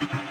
you